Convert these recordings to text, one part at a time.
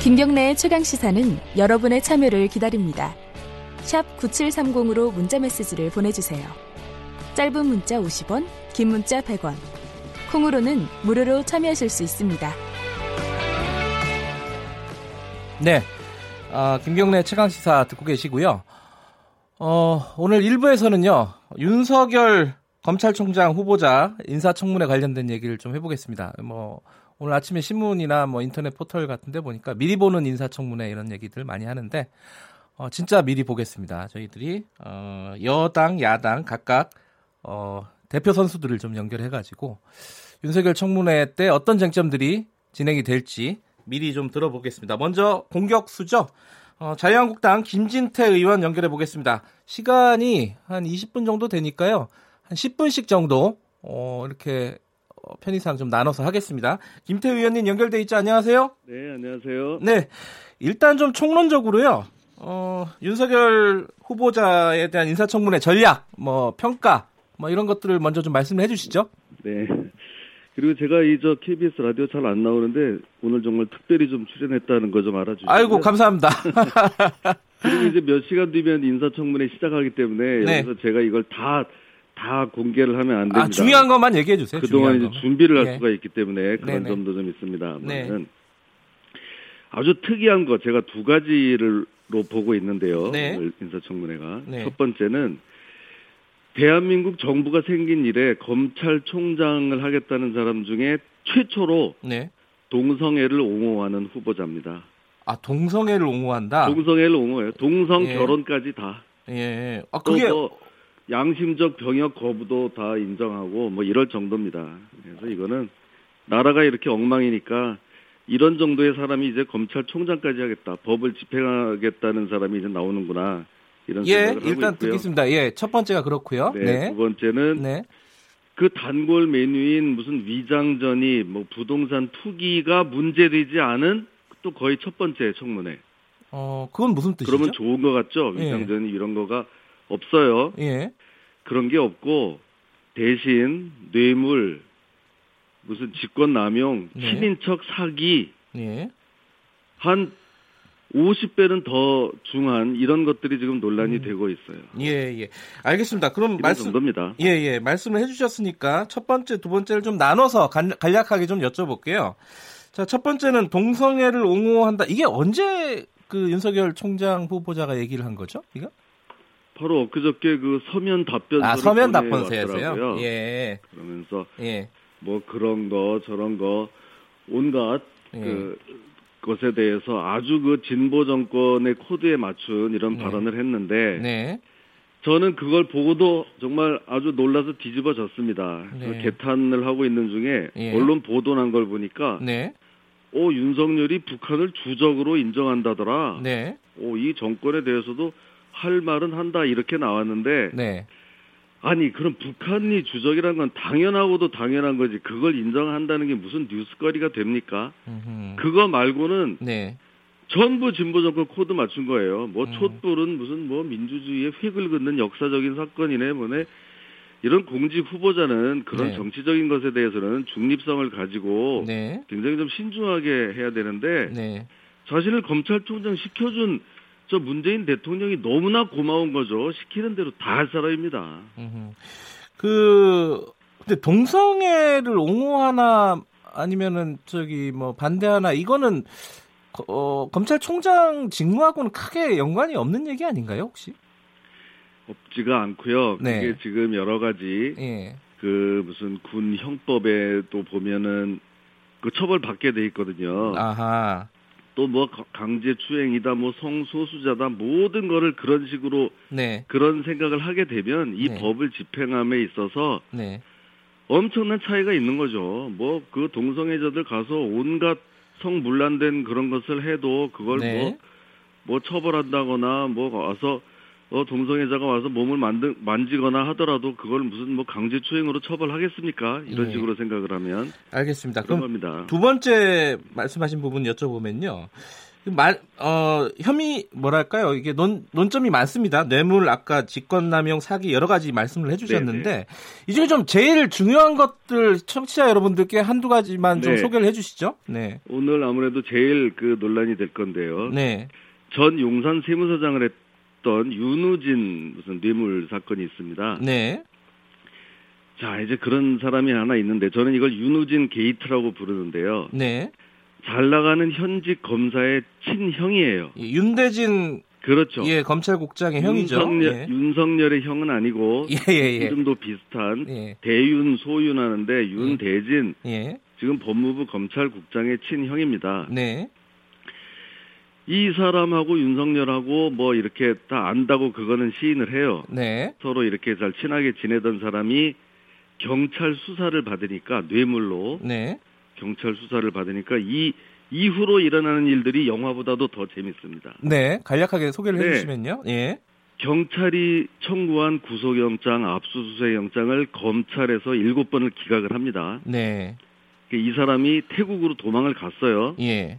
김경래의 최강 시사는 여러분의 참여를 기다립니다. 샵 9730으로 문자 메시지를 보내주세요. 짧은 문자 50원, 긴 문자 100원. 콩으로는 무료로 참여하실 수 있습니다. 네. 아, 김경래 최강 시사 듣고 계시고요. 어, 오늘 1부에서는요, 윤석열 검찰총장 후보자 인사청문회 관련된 얘기를 좀 해보겠습니다. 뭐, 오늘 아침에 신문이나 뭐 인터넷 포털 같은데 보니까 미리 보는 인사청문회 이런 얘기들 많이 하는데, 어, 진짜 미리 보겠습니다. 저희들이, 어, 여당, 야당 각각, 어, 대표 선수들을 좀 연결해가지고, 윤석열 청문회 때 어떤 쟁점들이 진행이 될지 미리 좀 들어보겠습니다. 먼저 공격수죠. 어, 자유한국당 김진태 의원 연결해 보겠습니다. 시간이 한 20분 정도 되니까요. 한 10분씩 정도 어, 이렇게 어, 편의상 좀 나눠서 하겠습니다. 김태 의원님 연결돼 있죠? 안녕하세요. 네, 안녕하세요. 네, 일단 좀 총론적으로요. 어, 윤석열 후보자에 대한 인사청문회 전략, 뭐 평가, 뭐 이런 것들을 먼저 좀 말씀을 해주시죠. 네. 그리고 제가 이 저 KBS 라디오 잘 안 나오는데 오늘 정말 특별히 좀 출연했다는 거 좀 알아주시죠. 아이고 감사합니다. 그리고 이제 몇 시간 뒤면 인사청문회 시작하기 때문에 네. 여기서 제가 이걸 다 다 공개를 하면 안 됩니다. 아, 중요한 것만 얘기해 주세요. 그동안 이제 준비를 할 네. 수가 있기 때문에 그런 네네. 점도 좀 있습니다. 네. 아주 특이한 거 제가 두 가지를 로 보고 있는데요. 네. 인사청문회가 네. 첫 번째는 대한민국 정부가 생긴 이래 검찰총장을 하겠다는 사람 중에 최초로 네. 동성애를 옹호하는 후보자입니다. 아 동성애를 옹호한다. 동성애를 옹호해요. 동성 예. 결혼까지 다. 예. 아 그게 뭐 양심적 병역 거부도 다 인정하고 뭐 이럴 정도입니다. 그래서 이거는 나라가 이렇게 엉망이니까 이런 정도의 사람이 이제 검찰총장까지 하겠다, 법을 집행하겠다는 사람이 이제 나오는구나. 이런 예, 생각을 일단 하고 있고요. 듣겠습니다. 예, 첫 번째가 그렇고요. 네, 네. 두 번째는 네. 그 단골 메뉴인 무슨 위장전이 뭐 부동산 투기가 문제되지 않은 또 거의 첫 번째 청문회. 어, 그건 무슨 뜻이죠? 그러면 좋은 것 같죠? 예. 위장전이 예. 이런 거가 없어요. 예. 그런 게 없고 대신 뇌물 무슨 직권 남용, 네. 친인척 사기 예. 한 50배는 더 중한 이런 것들이 지금 논란이 음. 되고 있어요. 예, 예. 알겠습니다. 그럼 말씀 정도입니다. 예, 예. 말씀을 해 주셨으니까 첫 번째, 두 번째를 좀 나눠서 간, 간략하게 좀 여쭤볼게요. 자, 첫 번째는 동성애를 옹호한다. 이게 언제 그 윤석열 총장 후보자가 얘기를 한 거죠? 이거? 바로 엊그저께 그 서면 답변 아, 서면 답변서였어요. 예. 그러면서 예. 뭐 그런 거 저런 거 온갖 예. 그 것에 대해서 아주 그 진보 정권의 코드에 맞춘 이런 네. 발언을 했는데 네. 저는 그걸 보고도 정말 아주 놀라서 뒤집어졌습니다. 네. 개탄을 하고 있는 중에 예. 언론 보도 난 걸 보니까 네. 오 윤석열이 북한을 주적으로 인정한다더라. 네. 오 이 정권에 대해서도 할 말은 한다 이렇게 나왔는데 네. 아니 그럼 북한이 주적이라는 건 당연하고도 당연한 거지 그걸 인정한다는 게 무슨 뉴스거리가 됩니까? 음흠. 그거 말고는 네. 전부 진보 정권 코드 맞춘 거예요. 뭐 음. 촛불은 무슨 뭐 민주주의의 획을 긋는 역사적인 사건이네 뭐네 이런 공직 후보자는 그런 네. 정치적인 것에 대해서는 중립성을 가지고 네. 굉장히 좀 신중하게 해야 되는데 네. 자신을 검찰총장 시켜준 저 문재인 대통령이 너무나 고마운 거죠. 시키는 대로 다 할 사람입니다. 그 근데 동성애를 옹호하나 아니면은 저기 뭐 반대하나 이거는 어, 검찰총장 직무하고는 크게 연관이 없는 얘기 아닌가요, 혹시? 없지가 않고요. 네. 그게 지금 여러 가지 예. 그 무슨 군 형법에도 보면은 그 처벌 받게 돼 있거든요. 아하. 또 뭐 강제 추행이다, 뭐 성소수자다, 모든 거를 그런 식으로 네. 그런 생각을 하게 되면 이 네. 법을 집행함에 있어서 네. 엄청난 차이가 있는 거죠. 뭐 그 동성애자들 가서 온갖 성물란된 그런 것을 해도 그걸 네. 뭐, 뭐 처벌한다거나 뭐 와서 어, 동성애자가 와서 몸을 만든, 만지거나 하더라도 그걸 무슨 뭐 강제추행으로 처벌하겠습니까? 이런 네. 식으로 생각을 하면. 알겠습니다. 그럼 겁니다. 두 번째 말씀하신 부분 여쭤보면요. 말, 어, 혐의, 뭐랄까요. 이게 논, 논점이 많습니다. 뇌물, 아까 직권남용, 사기 여러 가지 말씀을 해주셨는데, 네네. 이 중에 좀 제일 중요한 것들 청취자 여러분들께 한두 가지만 좀 네. 소개를 해주시죠. 네. 오늘 아무래도 제일 그 논란이 될 건데요. 네. 전 용산 세무서장을 했 던 윤우진 무슨 뇌물 사건이 있습니다. 네. 자, 이제 그런 사람이 하나 있는데, 저는 이걸 윤우진 게이트라고 부르는데요. 네. 잘 나가는 현직 검사의 친형이에요. 예, 윤대진 그렇죠. 예, 검찰국장의 형이죠. 윤석열, 예. 윤석열의 형은 아니고 예, 예, 예. 이름도 비슷한 예. 대윤 소윤 하는데 윤대진 지금 법무부 검찰국장의 친형입니다. 네. 이 사람하고 윤석열하고 뭐 이렇게 다 안다고 그거는 시인을 해요. 네. 서로 이렇게 잘 친하게 지내던 사람이 경찰 수사를 받으니까 뇌물로 네. 경찰 수사를 받으니까 이 이후로 일어나는 일들이 영화보다도 더 재밌습니다. 네, 간략하게 소개를 네. 해주시면요. 예. 경찰이 청구한 구속영장, 압수수색 영장을 검찰에서 일곱 번을 기각을 합니다. 네. 그이 사람이 태국으로 도망을 갔어요. 예.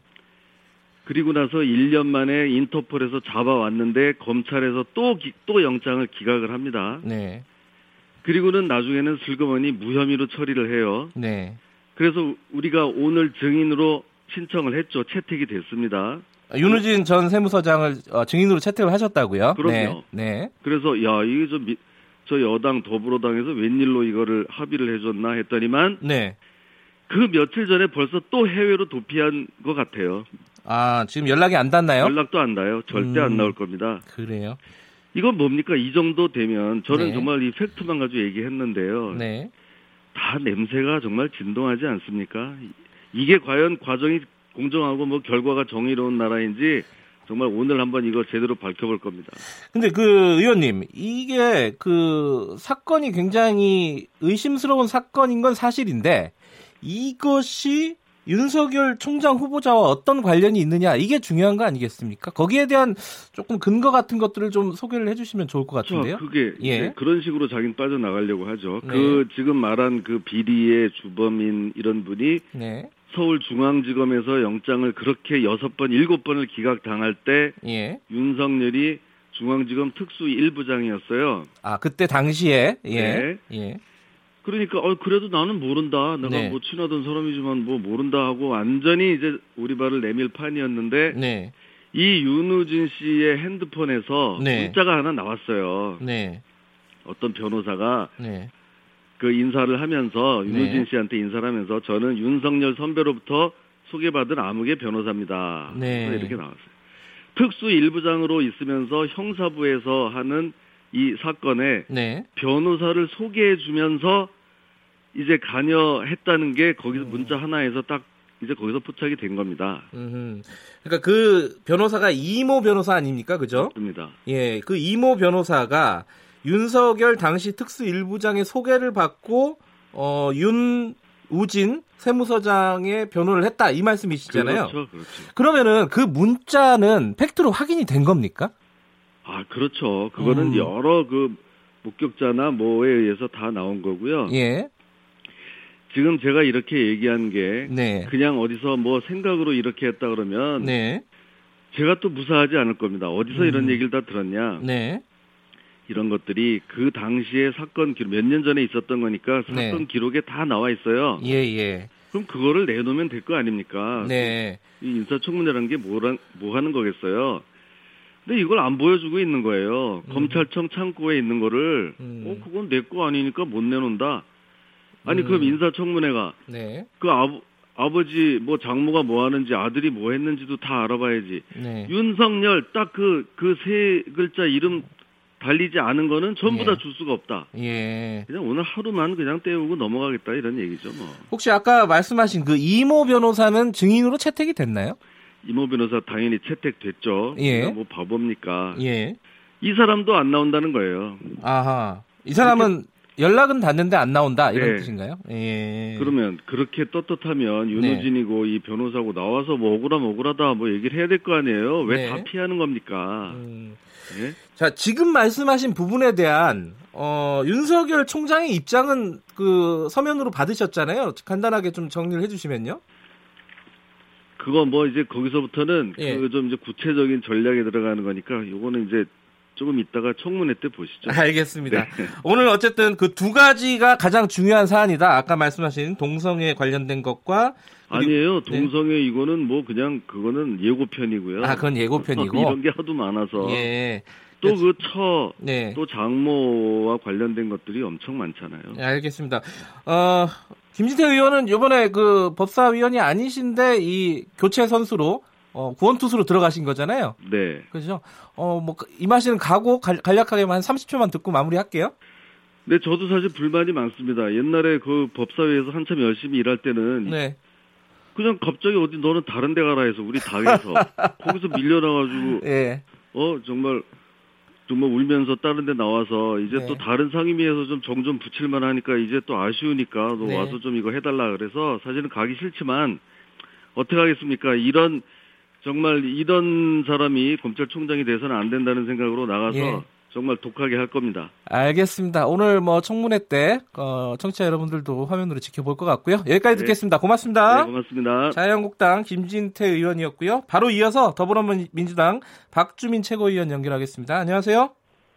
그리고 나서 1년 만에 인터폴에서 잡아왔는데 검찰에서 또, 또 영장을 기각을 합니다. 네. 그리고는 나중에는 슬그머니 무혐의로 처리를 해요. 네. 그래서 우리가 오늘 증인으로 신청을 했죠. 채택이 됐습니다. 아, 윤우진 전 세무서장을 어, 증인으로 채택을 하셨다고요? 그럼요. 네. 네. 그래서 야 이게 저, 미, 저 여당 더불어당에서 웬일로 이거를 합의를 해줬나 했더니만 네. 그 며칠 전에 벌써 또 해외로 도피한 것 같아요. 아 지금 연락이 안 닿나요? 연락도 안 닿아요. 절대 음, 안 나올 겁니다. 그래요? 이건 뭡니까? 이 정도 되면 저는 네. 정말 이 팩트만 가지고 얘기했는데요. 네. 다 냄새가 정말 진동하지 않습니까? 이게 과연 과정이 공정하고 뭐 결과가 정의로운 나라인지 정말 오늘 한번 이거 제대로 밝혀볼 겁니다. 근데 그 의원님 이게 그 사건이 굉장히 의심스러운 사건인 건 사실인데 이것이 윤석열 총장 후보자와 어떤 관련이 있느냐 이게 중요한 거 아니겠습니까? 거기에 대한 조금 근거 같은 것들을 좀 소개를 해주시면 좋을 것 같은데요. 그게 예. 그런 식으로 자기는 빠져나가려고 하죠. 네. 그 지금 말한 그 비리의 주범인 이런 분이 네. 서울중앙지검에서 영장을 그렇게 여섯 번 일곱 번을 기각당할 때 예. 윤석열이 중앙지검 특수 1부장이었어요. 아 그때 당시에 예. 네. 예. 그러니까 어 그래도 나는 모른다. 내가 네. 뭐 친하던 사람이지만 뭐 모른다 하고 완전히 이제 우리 발을 내밀 판이었는데 네. 이 윤우진 씨의 핸드폰에서 네. 문자가 하나 나왔어요. 네. 어떤 변호사가 네. 그 인사를 하면서 윤우진 네. 씨한테 인사를 하면서 저는 윤석열 선배로부터 소개받은 아무개 변호사입니다. 네. 이렇게 나왔어요. 특수 일부장으로 있으면서 형사부에서 하는 이 사건에 네. 변호사를 소개해 주면서 이제 관여했다는 게 거기서 음. 문자 하나에서 딱 이제 거기서 포착이 된 겁니다. 음흠. 그러니까 그 변호사가 이모 변호사 아닙니까, 그죠? 맞습니다. 예, 그 이모 변호사가 윤석열 당시 특수 일부장의 소개를 받고 어, 윤우진 세무서장의 변호를 했다 이 말씀이시잖아요. 그렇죠, 그렇죠. 그러면은 그 문자는 팩트로 확인이 된 겁니까? 아, 그렇죠. 그거는 음. 여러 그 목격자나 뭐에 의해서 다 나온 거고요. 예. 지금 제가 이렇게 얘기한 게 네. 그냥 어디서 뭐 생각으로 이렇게 했다 그러면 네. 제가 또 무사하지 않을 겁니다. 어디서 음. 이런 얘기를 다 들었냐? 네. 이런 것들이 그 당시에 사건 기록 몇 년 전에 있었던 거니까 사건 네. 기록에 다 나와 있어요. 예, 예. 그럼 그거를 내놓으면 될 거 아닙니까? 네. 이 인사청문회라는 게 뭐라, 뭐 하는 거겠어요? 근데 이걸 안 보여주고 있는 거예요. 음. 검찰청 창고에 있는 거를 음. 어 그건 내 거 아니니까 못 내놓는다. 아니 음. 그럼 인사청문회가 네. 그 아버 아버지 뭐 장모가 뭐 하는지 아들이 뭐 했는지도 다 알아봐야지. 네. 윤석열 딱 그 그 세 글자 이름 달리지 않은 거는 전부 예. 다줄 수가 없다. 예. 그냥 오늘 하루만 그냥 때우고 넘어가겠다 이런 얘기죠 뭐. 혹시 아까 말씀하신 그 이모 변호사는 증인으로 채택이 됐나요? 이모 변호사 당연히 채택됐죠. 예. 뭐 바보입니까? 예. 이 사람도 안 나온다는 거예요. 아하. 이 사람은 연락은 닿는데 안 나온다 이런 네. 뜻인가요? 예. 그러면 그렇게 떳떳하면 네. 윤호진이고 네. 이 변호사고 나와서 뭐 억울함 억울하다 뭐 얘기를 해야 될 거 아니에요? 왜다 네. 피하는 겁니까? 음. 예? 자 지금 말씀하신 부분에 대한 어, 윤석열 총장의 입장은 그 서면으로 받으셨잖아요. 간단하게 좀 정리를 해주시면요. 그거 뭐 이제 거기서부터는 예. 그좀 이제 구체적인 전략에 들어가는 거니까 요거는 이제 조금 이따가 청문회 때 보시죠. 알겠습니다. 네. 오늘 어쨌든 그 두 가지가 가장 중요한 사안이다. 아까 말씀하신 동성애 관련된 것과 아니에요. 네. 동성애 네. 이거는 뭐 그냥 그거는 예고편이고요. 아, 그건 예고편이고 이런 게 하도 많아서. 예. 또 그 처, 네. 또 장모와 관련된 것들이 엄청 많잖아요. 네, 알겠습니다. 어, 김진태 의원은 이번에 그 법사위원이 아니신데 이 교체 선수로 어, 구원 투수로 들어가신 거잖아요. 네. 그죠? 어, 뭐, 이마시는 가고 간, 간략하게만 한 30초만 듣고 마무리할게요. 네, 저도 사실 불만이 많습니다. 옛날에 그 법사위에서 한참 열심히 일할 때는. 네. 그냥 갑자기 어디 너는 다른 데 가라 해서 우리 당에서 거기서 밀려나가지고. 예. 어, 정말 정말 울면서 다른 데 나와서 이제 네. 또 다른 상임위에서 좀 정 좀 붙일만 하니까 이제 또 아쉬우니까 너 네. 와서 좀 이거 해달라 그래서 사실은 가기 싫지만 어떻게 하겠습니까? 이런 정말 이런 사람이 검찰총장이 돼서는 안 된다는 생각으로 나가서 예. 정말 독하게 할 겁니다. 알겠습니다. 오늘 뭐 청문회 때 어, 청취자 여러분들도 화면으로 지켜볼 것 같고요. 여기까지 네. 듣겠습니다. 고맙습니다. 네, 고맙습니다. 자유한국당 김진태 의원이었고요. 바로 이어서 더불어민주당 박주민 최고위원 연결하겠습니다. 안녕하세요.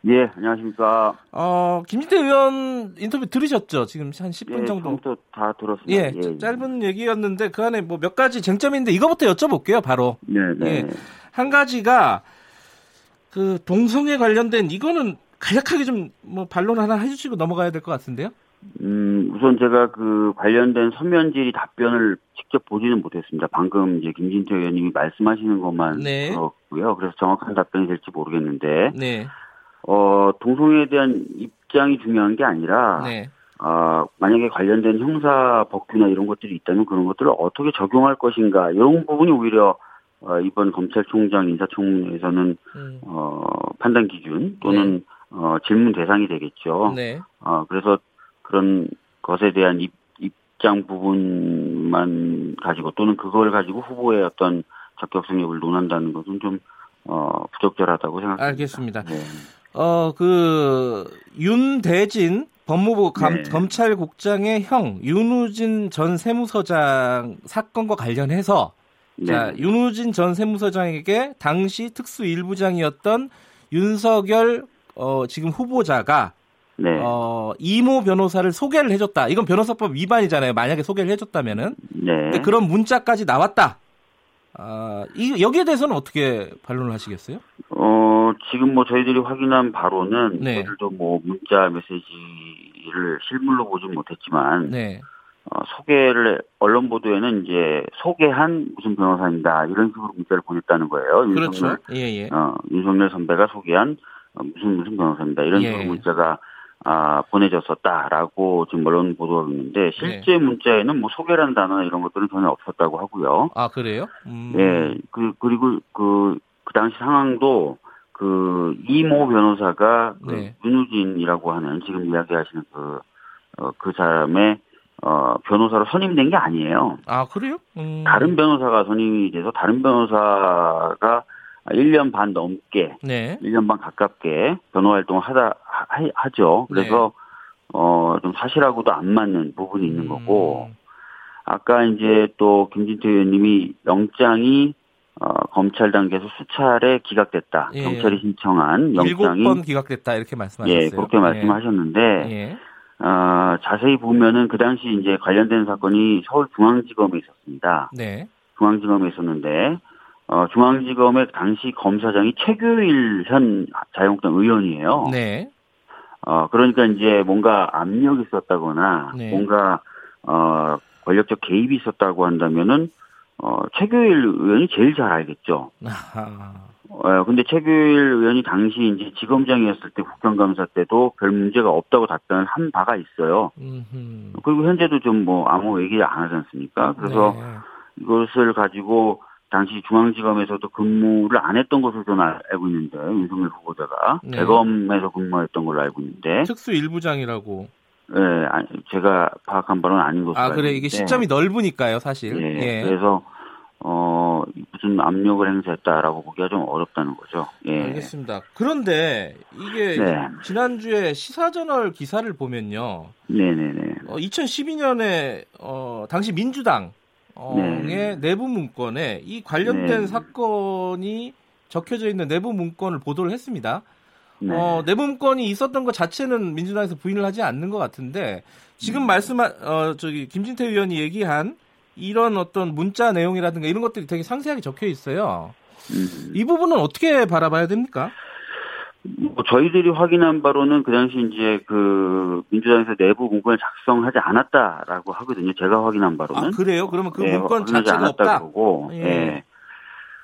예, 안녕하십니까. 어, 김진태 의원 인터뷰 들으셨죠? 지금 한 10분 예, 정도. 다 들었습니다. 예, 예, 예, 짧은 얘기였는데 그 안에 뭐 몇 가지 쟁점인데 이거부터 여쭤볼게요, 바로. 네, 네. 예, 한 가지가 그 동성애 관련된 이거는 간략하게 좀 뭐 반론 하나 해주시고 넘어가야 될 것 같은데요. 음, 우선 제가 그 관련된 서면 질의 답변을 직접 보지는 못했습니다. 방금 이제 김진태 의원님이 말씀하시는 것만 네. 들었고요. 그래서 정확한 답변이 될지 모르겠는데, 네. 어, 동성애에 대한 입장이 중요한 게 아니라, 네. 어, 만약에 관련된 형사 법규나 이런 것들이 있다면 그런 것들을 어떻게 적용할 것인가 이런 부분이 오히려 어, 이번 검찰총장 인사청문회에서는 음. 어, 판단 기준 또는 네. 어, 질문 대상이 되겠죠. 네. 어, 그래서 그런 것에 대한 입, 입장 부분만 가지고 또는 그걸 가지고 후보의 어떤 적격성 여부를 논한다는 것은 좀 어, 부적절하다고 생각합니다. 알겠습니다. 네. 어, 그 윤대진 법무부 감, 네. 검찰국장의 형 윤우진 전 세무서장 사건과 관련해서 네. 자, 윤우진 전 세무서장에게 당시 특수일부장이었던 윤석열 어, 지금 후보자가 네. 어, 이모 변호사를 소개를 해줬다. 이건 변호사법 위반이잖아요. 만약에 소개를 해줬다면은. 네. 그런 문자까지 나왔다. 아, 이, 여기에 대해서는 어떻게 반론을 하시겠어요? 어, 지금 뭐 저희들이 확인한 바로는 네. 저희들도 뭐 문자 메시지를 실물로 보진 못했지만 네. 어, 소개를 언론 보도에는 이제 소개한 무슨 변호사입니다 이런 식으로 문자를 보냈다는 거예요. 그렇죠. 윤석열, 예, 예. 어, 윤석열 선배가 소개한 어, 무슨 무슨 변호사입니다 이런 예. 식으로 문자가 아, 보내졌었다라고 지금 언론 보도가 있는데 실제 네. 문자에는 뭐 소개라는 단어나 이런 것들은 전혀 없었다고 하고요. 아 그래요? 음. 예. 그 그리고 그그 그 당시 상황도 그 이모 변호사가 그 네. 그 윤우진이라고 하는 지금 이야기하시는 그, 어, 그 사람의 어, 변호사로 선임된 게 아니에요. 아, 그래요? 음. 다른 변호사가 선임이 돼서 다른 변호사가 1년 반 넘게, 네. 1년 반 가깝게 변호 활동을 하다, 하, 하죠. 그래서, 네. 어, 좀 사실하고도 안 맞는 부분이 있는 음. 거고, 아까 이제 또 김진태 의원님이 영장이 어, 검찰 단계에서 수차례 기각됐다. 예. 경찰이 신청한 영장이 7번 기각됐다 이렇게 말씀하셨어요. 예, 그렇게 말씀하셨는데 예. 어, 자세히 보면은 그 당시 이제 관련된 사건이 서울중앙지검에 있었습니다. 네. 중앙지검에 있었는데 어, 중앙지검의 당시 검사장이 최규일 현 자유한국당 의원이에요. 네. 어, 그러니까 이제 뭔가 압력이 있었다거나 네. 뭔가 어, 권력적 개입이 있었다고 한다면은 어, 최규일 의원이 제일 잘 알겠죠. 어, 근데 최규일 의원이 당시 이제 지검장이었을 때 국정감사 때도 별 문제가 없다고 답변을 한 바가 있어요. 음흠. 그리고 현재도 좀 뭐 아무 얘기 안 하지 않습니까? 그래서 네. 이것을 가지고 당시 중앙지검에서도 근무를 안 했던 것으로 저는 알고 있는데 윤석열 후보자가 네. 대검에서 근무했던 걸로 알고 있는데 특수 일부장이라고 네, 제가 파악한 바는 아닌 것으로 아 그래 이게 시점이 넓으니까요 사실 네, 예. 그래서 어 무슨 압력을 행사했다라고 보기가 좀 어렵다는 거죠. 예. 알겠습니다. 그런데 이게 네. 지난주에 시사저널 기사를 보면요. 네네네. 어, 2012년에 어, 당시 민주당 네. 내부 문건에 이 관련된 네. 사건이 적혀져 있는 내부 문건을 보도를 했습니다. 네. 어, 내부 문건이 있었던 것 자체는 민주당에서 부인을 하지 않는 것 같은데 지금 음. 말씀한 어, 저기 김진태 의원이 얘기한 이런 어떤 문자 내용이라든가 이런 것들이 되게 상세하게 적혀 있어요. 음. 이 부분은 어떻게 바라봐야 됩니까? 뭐 저희들이 확인한 바로는 그 당시 이제 그 민주당에서 내부 문건을 작성하지 않았다라고 하거든요. 제가 확인한 바로는. 아, 그래요? 그러면 그 네, 문건 자체가 없다. 고 예. 네.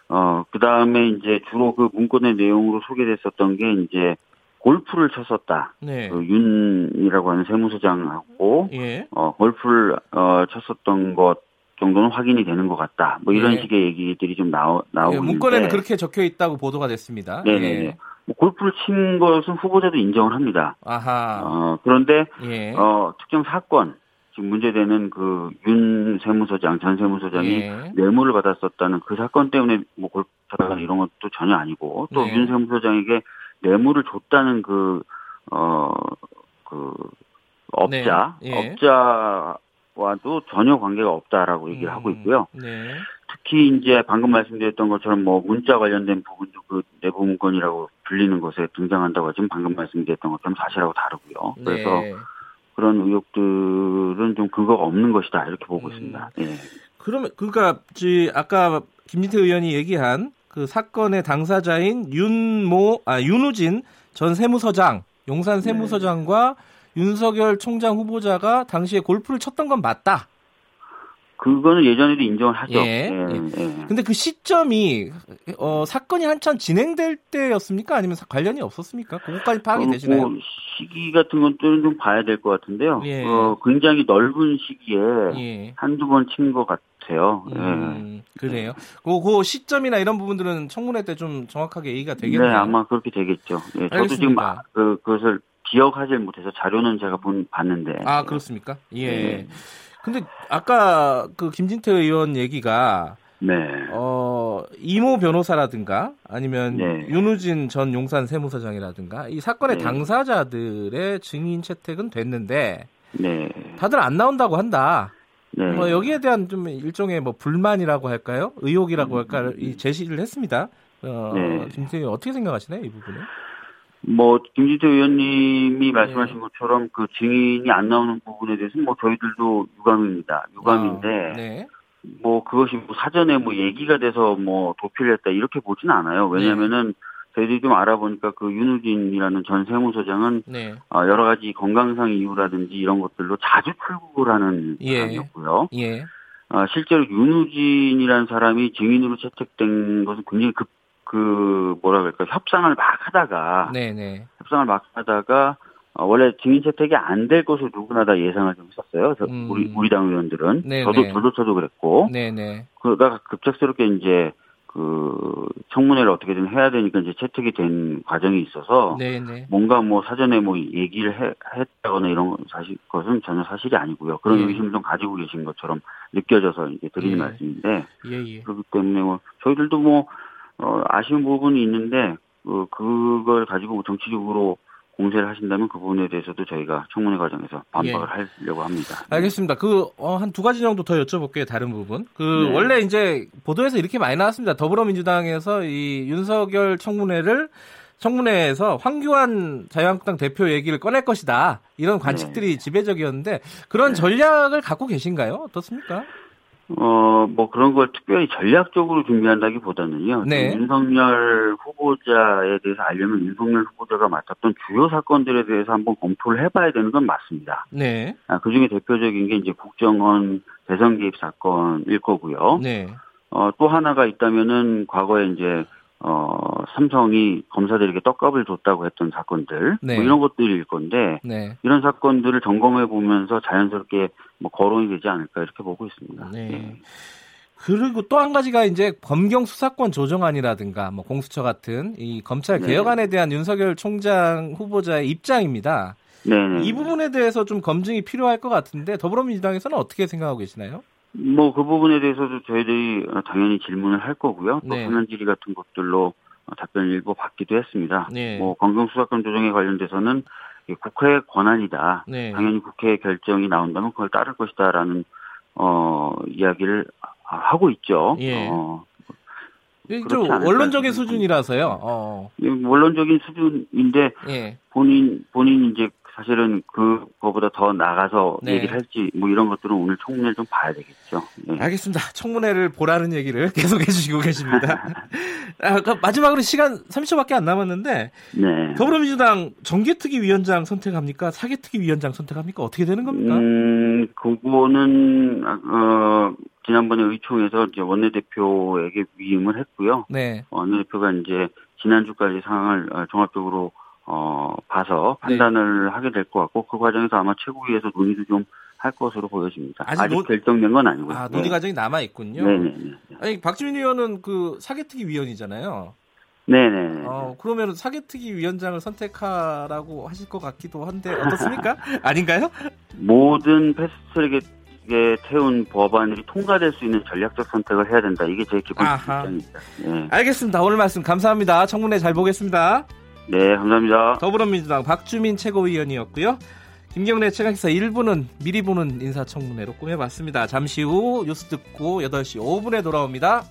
어, 그 다음에 이제 주로 그 문건의 내용으로 소개됐었던 게 이제 골프를 쳤었다. 네. 그 윤이라고 하는 세무서장하고 예. 어, 골프를 어, 쳤었던 것 정도는 확인이 되는 것 같다. 뭐 이런 예. 식의 얘기들이 좀 나오 나오고 예, 문건에는 그렇게 적혀 있다고 보도가 됐습니다. 네. 예. 뭐 골프를 친 것은 후보자도 인정을 합니다. 아하. 어, 그런데 예. 어, 특정 사건 지금 문제되는 그 윤 세무서장 전 세무서장이 예. 뇌물을 받았었다는 그 사건 때문에 뭐 골프 쳤다는 이런 것도 전혀 아니고 또윤 네. 세무서장에게 뇌물을 줬다는 그 어, 그 업자 네. 예. 업자 와도 전혀 관계가 없다라고 얘기를 음, 하고 있고요. 네. 특히 이제 방금 말씀드렸던 것처럼 뭐 문자 관련된 부분도 그 내부 문건이라고 불리는 것에 등장한다고 하지만 방금 말씀드렸던 것처럼 사실하고 다르고요. 그래서 네. 그런 의혹들은 좀 근거가 없는 것이다 이렇게 보고 음. 있습니다. 네. 그러면 그러니까 아까 김진태 의원이 얘기한 그 사건의 당사자인 윤모 아 윤우진 전 세무서장 용산 네. 세무서장과 네. 윤석열 총장 후보자가 당시에 골프를 쳤던 건 맞다. 그거는 예전에도 인정을 하죠. 예. 예. 예. 근데 그 시점이 어, 사건이 한참 진행될 때였습니까? 아니면 관련이 없었습니까? 그것까지 파악이 어, 되시나요? 뭐 시기 같은 것들은 좀 봐야 될 것 같은데요. 예. 어, 굉장히 넓은 시기에 예. 한두 번 친 것 같아요. 음, 예. 그래요. 그, 그 시점이나 이런 부분들은 청문회 때 좀 정확하게 얘기가 되겠네요. 네, 아마 그렇게 되겠죠. 예, 저도 지금 그, 그것을 기억하지 못해서 자료는 제가 본 봤는데. 아 그렇습니까? 예. 네. 근데 아까 그 김진태 의원 얘기가 네. 어, 이모 변호사라든가 아니면 네. 윤우진 전 용산 세무서장이라든가 이 사건의 네. 당사자들의 증인 채택은 됐는데 네. 다들 안 나온다고 한다. 네. 뭐 여기에 대한 좀 일종의 뭐 불만이라고 할까요? 의혹이라고 할까요? 이 제시를 했습니다. 어, 네. 의원 어떻게 생각하시나요, 이 부분은? 뭐 김지태 의원님이 말씀하신 네. 것처럼 그 증인이 안 나오는 부분에 대해서는 뭐 저희들도 유감입니다. 유감인데 아, 네. 뭐 그것이 뭐 사전에 뭐 얘기가 돼서 뭐 도피를 했다 이렇게 보지는 않아요. 왜냐면은 네. 저희들이 좀 알아보니까 그 윤우진이라는 전 세무서장은 네. 어, 여러 가지 건강상 이유라든지 이런 것들로 자주 출국을 하는 예. 사람이었고요. 예. 어, 실제로 윤우진이라는 사람이 증인으로 채택된 것은 굉장히 급 그 뭐라 그럴까 협상을 막 하다가 네네. 네. 협상을 막 하다가 어, 원래 증인 채택이 안 될 것을 누구나 다 예상을 좀 했었어요. 저, 음. 우리 우리 당 의원들은 네네. 저도 네. 저도 그랬고 네네. 그러다가 급작스럽게 이제 그 청문회를 어떻게든 해야 되니까 이제 채택이 된 과정이 있어서 네네. 네. 뭔가 뭐 사전에 뭐 얘기를 해, 했다거나 이런 사실 것은 전혀 사실이 아니고요. 그런 예. 의심을 좀 가지고 계신 것처럼 느껴져서 이제 드리는 예. 말씀인데 예, 예. 그렇기 때문에 뭐 저희들도 뭐 어, 아쉬운 부분이 있는데 어, 그걸 가지고 정치적으로 공세를 하신다면 그 부분에 대해서도 저희가 청문회 과정에서 반박을 예. 하려고 합니다. 알겠습니다. 그, 어, 한두 가지 정도 더 여쭤볼게요. 다른 부분. 그, 네. 원래 이제 보도에서 이렇게 많이 나왔습니다. 더불어민주당에서 이 윤석열 청문회를 청문회에서 황교안 자유한국당 대표 얘기를 꺼낼 것이다. 이런 관측들이 네. 지배적이었는데 그런 네. 전략을 갖고 계신가요? 어떻습니까? 어, 뭐 그런 걸 특별히 전략적으로 준비한다기 보다는요. 네. 윤석열 후보자에 대해서 알려면 윤석열 후보자가 맡았던 주요 사건들에 대해서 한번 검토를 해봐야 되는 건 맞습니다. 네. 아, 그 중에 대표적인 게 이제 국정원 대선 개입 사건일 거고요. 네. 어, 또 하나가 있다면은 과거에 이제 어, 삼성이 검사들에게 떡값을 줬다고 했던 사건들, 네. 뭐 이런 것들일 건데, 네. 이런 사건들을 점검해 보면서 자연스럽게 뭐 거론이 되지 않을까 이렇게 보고 있습니다. 네. 네. 그리고 또 한 가지가 이제 검경 수사권 조정안이라든가 뭐 공수처 같은 이 검찰 네. 개혁안에 대한 윤석열 총장 후보자의 입장입니다. 네. 이 부분에 대해서 좀 검증이 필요할 것 같은데 더불어민주당에서는 어떻게 생각하고 계시나요? 뭐 그 부분에 대해서도 저희들이 당연히 질문을 할 거고요. 또 네. 현안 질의 같은 것들로 답변 일부 받기도 했습니다. 네. 뭐 검경 수사권 조정에 관련돼서는 국회의 권한이다. 네. 당연히 국회 결정이 나온다면 그걸 따를 것이다라는 어, 이야기를 하고 있죠. 예. 어, 좀 원론적인 수준이라서요. 어. 원론적인 수준인데 예. 본인 본인 이제 사실은 그거보다 더 나가서 네. 얘기를 할지 뭐 이런 것들은 오늘 청문회를 좀 봐야 되겠죠. 네. 알겠습니다. 청문회를 보라는 얘기를 계속 해 주시고 계십니다. 아, 그 마지막으로 시간 30초밖에 안 남았는데 네. 더불어민주당 정계특위 위원장 선택합니까? 사개특위 위원장 선택합니까? 어떻게 되는 겁니까? 음, 그거는 어, 지난번에 의총에서 이제 원내대표에게 위임을 했고요. 네. 원내대표가 이제 지난주까지 상황을 어, 종합적으로 어, 봐서 네. 판단을 네. 하게 될 것 같고 그 과정에서 아마 최고위에서 논의도 좀 할 것으로 보여집니다. 아직, 아직 논... 결정된 건 아니고요. 아, 논의 네. 과정이 남아 있군요. 네네. 아니 박지민 의원은 그 사개특위 위원이잖아요. 네네. 어, 그러면 사개특위 위원장을 선택하라고 하실 것 같기도 한데 어떻습니까? 아닌가요? 모든 패스트트랙에 태운 법안이 통과될 수 있는 전략적 선택을 해야 된다. 이게 제 기본 입장입니다. 네. 알겠습니다. 오늘 말씀 감사합니다. 청문회 잘 보겠습니다. 네, 감사합니다. 더불어민주당 박주민 최고위원이었고요. 김경래 최강기사 1부는 미리 보는 인사청문회로 꾸며봤습니다. 잠시 후 뉴스 듣고 8시 5분에 돌아옵니다.